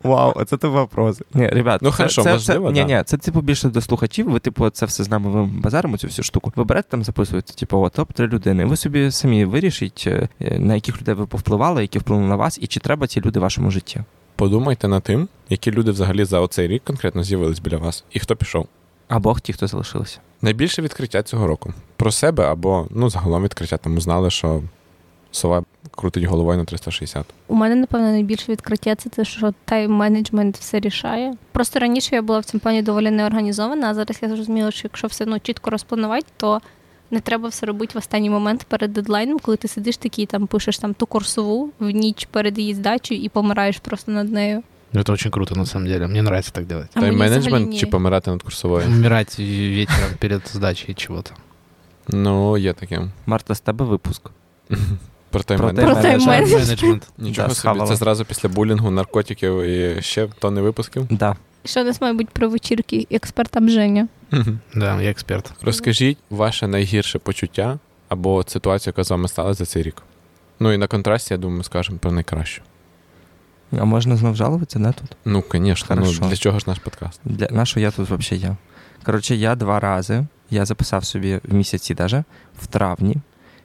Вау, оце то вопрос. Ні, ребят, Ну, це- хорошо, це, можливо, це, ні, ні, це типу більше до слухачів. Ви, типу, це все з нами ви базаримо, цю всю штуку. Ви берете там, записуєте, типу, о, топ три людини. Ви собі самі вирішіть, е, на яких людей ви повпливали, які вплинули на вас, і чи треба ці люди в вашому житті. Подумайте над тим, які люди взагалі за оцей рік конкретно з'явились біля вас, і хто пішов. Або ті, хто залишилися. Найбільше відкриття цього року. Про себе або ну, загалом відкриття. Там узнали, що сова крутить головою на 360. У мене, напевно, найбільше відкриття це те, що тайм-менеджмент все рішає. Просто раніше я була в цьому плані доволі неорганізована, а зараз я зрозуміла, що якщо все ну, чітко розпланувати, то не треба все робити в останній момент перед дедлайном, коли ти сидиш такий, там пишеш там ту курсову в ніч перед її здачею і помираєш просто над нею. Ну, Это очень круто, на самом деле. Мне нравится так делать. А Тайм-менеджмент, ні. чи помирати над курсовою? Умирать вечером перед сдачей чего-то. Ну, є таке. Марта, з тебе випуск. Про тайм-менеджмент. Нічого собі. Це зразу після булінгу, наркотиків і ще тонни випусків. Да. Що у нас має бути про вечірки експертам Женя? Да, я эксперт. Розкажіть ваше найгірше почуття або ситуацію, яка з вами стала за цей рік. Ну і на контрасті, я думаю, скажемо про найкращу. А можна знов жалуватися, не тут? Ну, звісно, ну, для чого ж наш подкаст? Для на що я тут взагалі є. Коротше, я два рази. Я записав собі в місяці, даже, в травні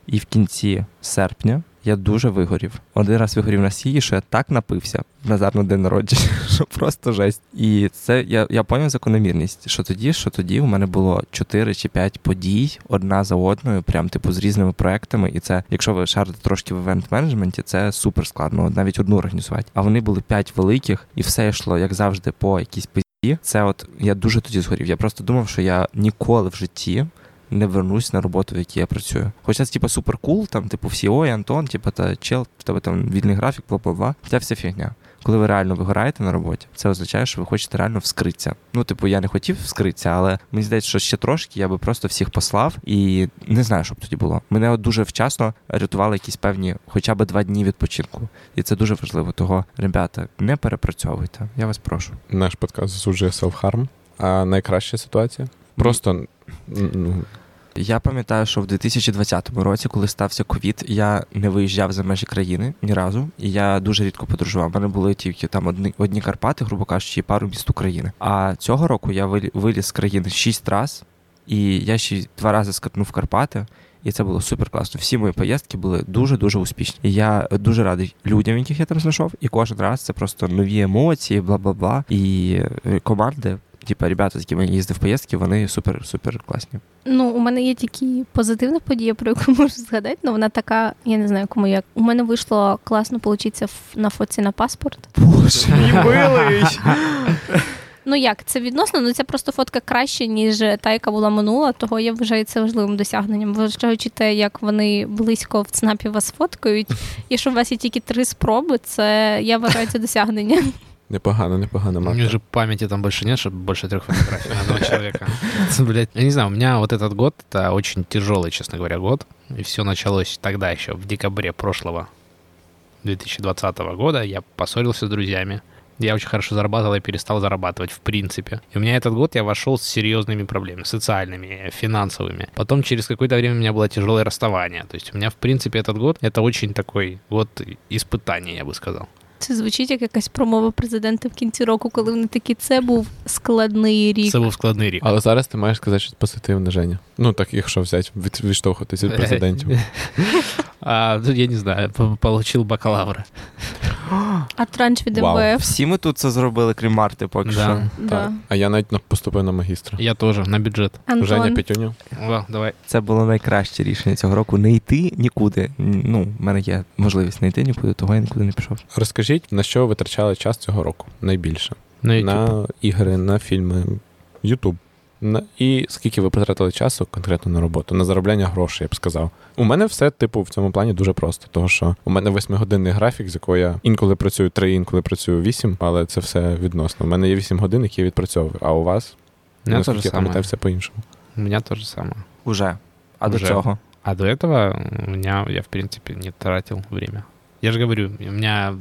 і в кінці серпня я дуже вигорів. Один раз вигорів на сії, що я так напився в Назар на день народження, що просто жесть. І це я, я поняв закономірність, що тоді, що тоді у мене було 4 чи 5 подій одна за одною, прям типу з різними проектами. І це, якщо ви шарите трошки в івент-менеджменті, це супер складно, навіть одну організувати. А вони були 5 великих, і все йшло, як завжди, по якійсь пизді. Це от я дуже тоді згорів. Я просто думав, що я ніколи в житті не вернусь на роботу, в якій я працюю. Хоча це типу супер кул, там, типу, всі ой, Антон, типу, та чел, в тебе там вільний графік, бла бла бла. Ця вся фігня. Коли ви реально вигораєте на роботі, це означає, що ви хочете реально вскритися. Ну, типу, я не хотів вскритися, але мені здається, що ще трошки я би просто всіх послав і не знаю, що б тоді було. Мене от дуже вчасно рятували якісь певні, хоча б два дні відпочинку. І це дуже важливо. Того, ребята, не перепрацьовуйте. Я вас прошу. Наш подкаст засуджує селф-харм. А найкраща ситуація? Просто Я пам'ятаю, що в 2020 році, коли стався ковід, я не виїжджав за межі країни ні разу, і я дуже рідко подорожував. У мене були тільки там одні, одні Карпати, грубо кажучи, і пару міст України. А цього року я вилі- виліз з країни шість раз, і я ще два рази скатнув Карпати. і це було супер класно. Всі мої поїздки були дуже дуже успішні. І я дуже радий людям, яких я там знайшов. І кожен раз це просто нові емоції, бла бла бла. І е, команди. Типа, ребята, з якими я їздив в поїздки, вони супер-супер класні. Ну, у мене є тільки позитивна подія, про яку можу згадати, але вона така, я не знаю, кому як. У мене вийшло класно получитися на фоці на паспорт. Боже, милий! Ну як, це відносно, ну це просто фотка краще, ніж та, яка була минула, того я вважаю це важливим досягненням. Вважаючи те, як вони близько в ЦНАПі вас фоткають, і що у вас є тільки три спроби, це я вважаю це досягнення. Непогано, непогано, У меня Марта. же памяти там больше нет, чтобы больше трех фотографий на одного человека. Это, блядь, я не знаю, у меня вот этот год, это очень тяжелый, честно говоря, год. И все началось тогда еще, в декабре прошлого 2020 года. Я поссорился с друзьями. Я очень хорошо зарабатывал, я перестал зарабатывать в принципе. И у меня этот год я вошел с серьезными проблемами, социальными, финансовыми. Потом через какое-то время у меня было тяжелое расставание. То есть у меня в принципе этот год это очень такой год испытания, я бы сказал. Це звучить як якась промова президента в кінці року, коли вони такі, це був складний рік. Це був складний рік. Але зараз ти маєш сказати щось позитивне, Женя. Ну, так, якщо взяти, від, відштовхуватись від президентів. А, ну, я не знаю, получил бакалавра. А транш від Вау. МВФ. Всі ми тут це зробили, крім Марти, поки Да. що. Да. Так. А я навіть на- поступив на магістра. Я тоже, на бюджет. Женя Антон, Петюню. О, давай. Це було найкраще рішення цього року. Не йти нікуди. Ну, в мене є можливість не йти нікуди, того я нікуди не пішов. Розкажіть, на що витрачали час цього року найбільше? На YouTube. На ігри, на фільми, Ютуб. На... І скільки ви потратили часу конкретно на роботу, на заробляння грошей, я б сказав. У мене все, типу, в цьому плані дуже просто, тому що у мене восьмигодинний графік, з якого я інколи працюю три, інколи працюю вісім, але це все відносно. У мене є вісім годин, які я відпрацьовую, а у вас, я пам'ятаю, все по-іншому. У меня то же самое. Уже. А Уже. до цього? А до этого у меня, я, в принципе, не тратил время. Я же говорю, у меня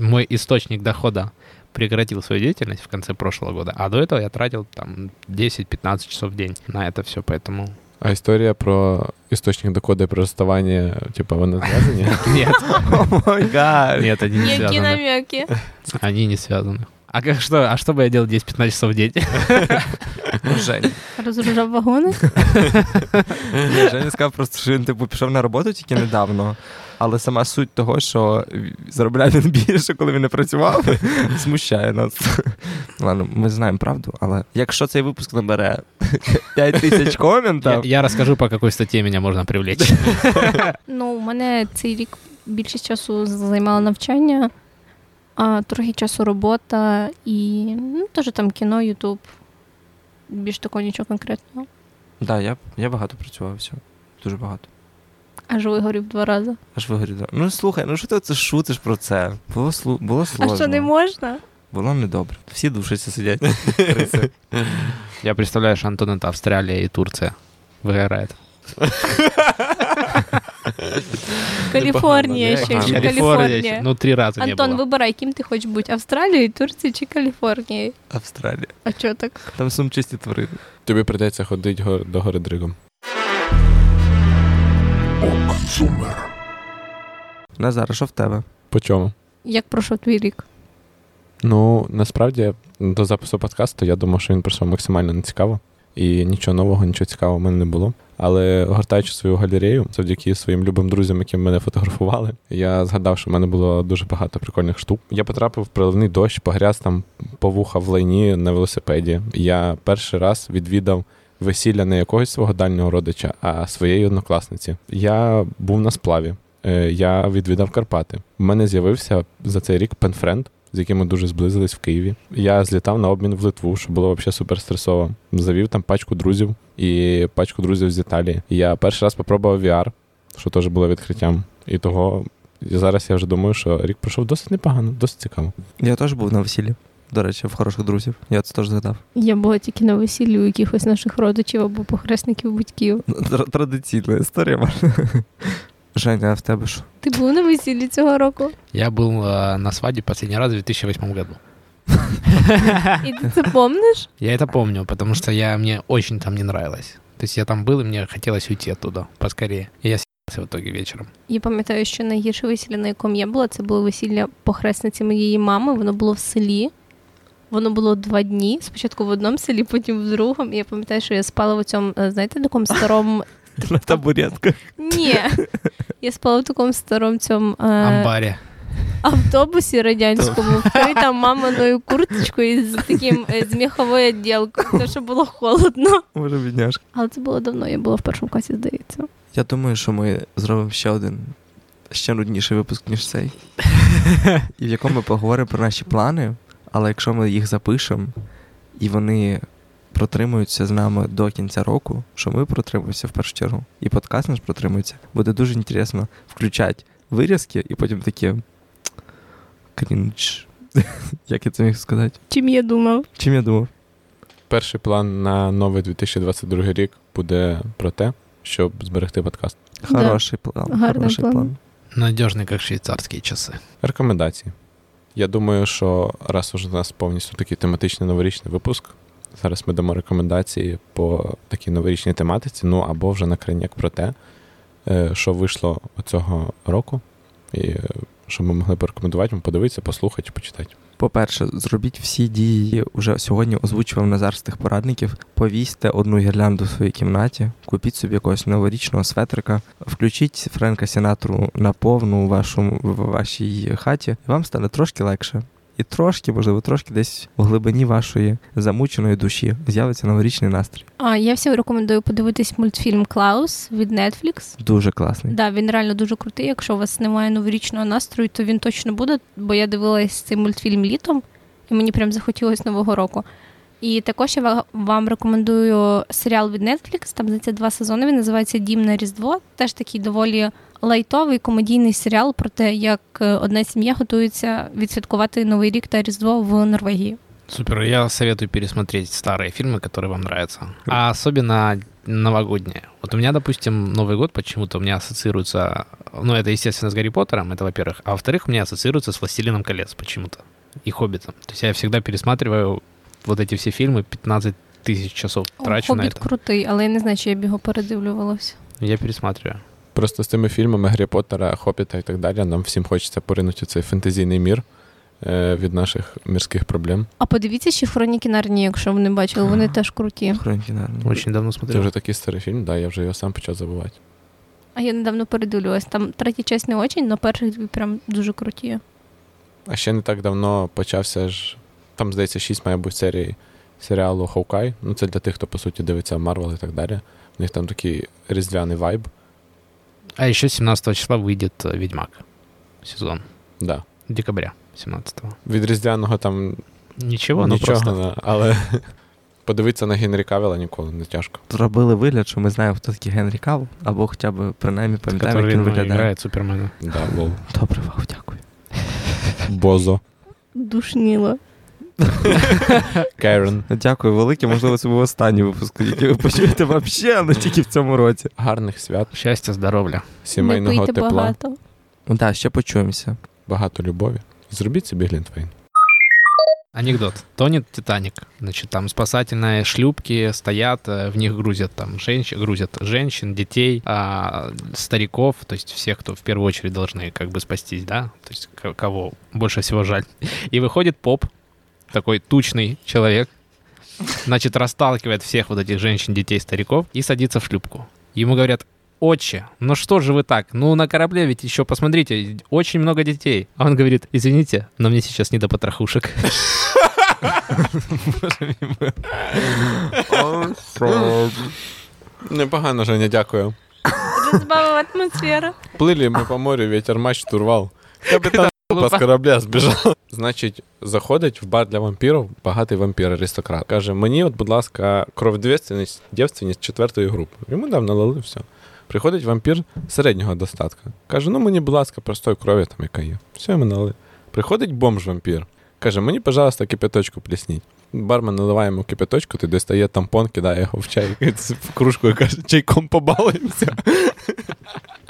мой источник дохода прекратил свою деятельность в конце прошлого года, а до этого я тратил там 10-15 часов в день на это все, поэтому... А історія про істочник доходу і про розставання, типу, вони зв'язані? Нет, О май гад. нет, они не які связаны. намеки. Они не связаны. А как что? А что бы я делал 10-15 часов в день? Женя. Розгружав вагони. Ні, Женя сказав просто, що він типу пішов на роботу тільки недавно. Але сама суть того, що заробляє він більше, коли він не працював, смущає нас. Ладно, ми знаємо правду, але якщо цей випуск набере 5 тисяч коментів, я расскажу, по какой статье меня можно привлечь. Ну, у мене цей рік більшість часу займало навчання, а трохи часу робота і ну, теж там кіно, Ютуб. Більш такого нічого конкретного. да, я, я багато працював, все. Дуже багато. Аж вигорів два рази. Аж вигорів. Ну слухай, ну що ти це шутиш про це? Було, слу... було сложно. А що не можна? Було недобре. Всі душиться сидять. Криси. Я представляю, что Антон это Австралия и Турция. Выгорает. Каліфорнія ще, Ага. ще Калифорния. Каліфорнія. Ну, три раза не Антон, было. вибирай, ким ти хочеш бути: Австралією, Турцією чи Каліфорнією? Австралія. А чого так? Там сумчисті тварини. Тобі прийдеться ходити гор- до гори Дригом. Назар, що в тебе? По чому? Як пройшов твій рік? Ну, насправді, до запису подкасту я думав, що він пройшов максимально нецікаво. І нічого нового, нічого цікавого в мене не було. Але гортаючи свою галерею, завдяки своїм любим друзям, які мене фотографували, я згадав, що в мене було дуже багато прикольних штук. Я потрапив в приливний дощ, погряз там по вуха в лайні на велосипеді. Я перший раз відвідав весілля не якогось свого дальнього родича, а своєї однокласниці. Я був на сплаві. Е, Я відвідав Карпати. У мене з'явився за цей рік пенфренд, з яким ми дуже зблизились в Києві. Я злітав на обмін в Литву, що було взагалі супер стресово. Завів там пачку друзів і пачку друзів з Італії. Я перший раз попробував VR, що теж було відкриттям. І того і зараз я вже думаю, що рік пройшов досить непогано, досить цікаво. Я теж був на весіллі. До речі, в хороших друзів. Я це теж згадав. Я була тільки на весіллі у якихось наших родичів або похресників батьків. Тр- Традиційна історія. Маша. Женя, а в тебе що? Ти був на весіллі цього року? Я был э, на свадьбе последний раз в 2008 году. І ти це помниш? Я это помню, потому что я, мне очень там не нравилось. То есть я там был, и мне хотелось уйти оттуда поскорее. И я с***ся в итоге вечером. Я пам'ятаю, що найгірше весілля, на якому я була, це було весілля похресниці моєї мами. Воно було в селі. Воно було два дні. Спочатку в одному селі, потім в другому. І я пам'ятаю, що я спала в цьому, е, знаєте, такому старому На табуретках. Ні. Я спала в такому старому цьому е, Амбаре. автобусі радянському, вкрита маминою курточкою з таким е, з міховою відділкою, тому що було холодно. Може, бідняшка. Але це було давно, я була в першому класі, здається. Я думаю, що ми зробимо ще один ще нудніший випуск, ніж цей. І в якому ми поговоримо про наші плани, але якщо ми їх запишемо, і вони протримуються з нами до кінця року, що ми протримуємося в першу чергу, і подкаст наш протримується, буде дуже інтересно включати вирізки і потім такі крінж. Як я це міг сказати? Чим я думав? Чим я думав? Перший план на новий 2022 рік буде про те, щоб зберегти подкаст. Да. Хороший план. Гарний хороший план. план. Надежный, как швейцарские часы. Рекомендації. Я думаю, що раз уже у нас повністю такий тематичний новорічний випуск, зараз ми дамо рекомендації по такій новорічній тематиці, ну або вже на крайняк про те, е, що вийшло цього року, і е, що ми могли порекомендувати, подивитися, послухати, почитати. По-перше, зробіть всі дії. Уже сьогодні озвучував Назар з тих порадників. Повісьте одну гірлянду в своїй кімнаті, купіть собі якогось новорічного светрика, включіть Френка Сінатру на повну вашу в вашій хаті, і вам стане трошки легше. І трошки, можливо, трошки десь в глибині вашої замученої душі з'явиться новорічний настрій. А я всім рекомендую подивитись мультфільм Клаус від Netflix. Дуже класний. Да, він реально дуже крутий. Якщо у вас немає новорічного настрою, то він точно буде, бо я дивилась цей мультфільм літом, і мені прям захотілося нового року. І також я ва- вам рекомендую серіал від Netflix, там здається два сезони. Він називається Дім на Різдво. Теж такий доволі лайтовий комедійний серіал про те, як е, одна сім'я готується відсвяткувати Новий рік та Різдво в Норвегії. Супер, я советую пересмотреть старые фильмы, которые вам нравятся. А особенно новогодние. Вот у меня, допустим, Новый год почему-то у меня ассоциируется, ну, это, естественно, с Гарри Поттером, это во-первых, а во-вторых, у меня ассоциируется с Властелином колец почему-то и Хоббитом. То есть я всегда пересматриваю вот эти все фильмы, 15 тысяч часов трачу на Хобіт это. крутий, але я не знаю, чи я б його передивлювалася. Я пересматриваю. Просто з тими фільмами Гаррі Поттера, Хопіта і так далі, нам всім хочеться поринути цей фентезійний мір е, від наших мірських проблем. А подивіться ще хроніки Нарнії, якщо ви не бачили, вони теж круті. Хроніки Нарнії. Очень давно Це вже такий старий фільм, да, я вже його сам почав забувати. А я недавно передивлювалась. Там третя часть не очень, але перших дві прям дуже круті. А ще не так давно почався ж. Там, здається, шість має бути серій серіалу Hawkeye. Ну, це для тих, хто по суті дивиться Marvel і так далі. У них там такий різдвяний вайб. А еще 17 числа выйдет э, Ведьмак. Сезон. Да. Декабря 17 Від різдвяного там Ничего, ну нічого, просто... не, але подивитися на Генрі Кавіла ніколи не тяжко. Зробили вигляд, що ми знаємо, хто такий Генрі Кавл, або хоча б принаймні пам'ятаємо, як Который він ну, виглядає. играет Супермена. Да, лол. Добре, вау, дякую. Бозо. Душніло. Керен. Дякую велике. Можливо, це був останній випуск, який ви почуєте взагалі, але тільки в цьому році. Гарних свят, Счастья, здоровья. сімейного не пийте тепла, багато. багато. Ну так, ще почуємося. любові. Зробіть собі глінтвейн. Анекдот. Тонет Титаник. Значит, там спасательные шлюпки стоят, э, в них грузят там женщин, грузят женщин, детей, а, стариков, то есть всех, кто в первую очередь должны как бы спастись, да, то есть к- кого больше всего жаль. И выходит поп, такой тучный человек, значит, расталкивает всех вот этих женщин, детей, стариков и садится в шлюпку. Ему говорят, отче, ну что же вы так? Ну на корабле ведь еще, посмотрите, очень много детей. А он говорит, извините, но мне сейчас не до потрохушек. Непогано, Женя, дякую. Розбавила атмосфера. Плыли мы по морю, ветер матч штурвал. Капітан з корабля збіжав. Значить, заходить в бар для вампірів багатий вампір-аристократ. Каже: мені, от, будь ласка, кров дівственність, четвертої групи. Йому дав налили все. Приходить вампір середнього достатка. Каже: ну мені, будь ласка, простої крові там, яка є. Все йому налили. Приходить бомж-вампір. Каже, мені, пожалуйста, кипяточку плесніть. Бармен наливає йому кипяточку, ти достає тампон, кидає його в чай в кружку і каже, чайком побалуємося.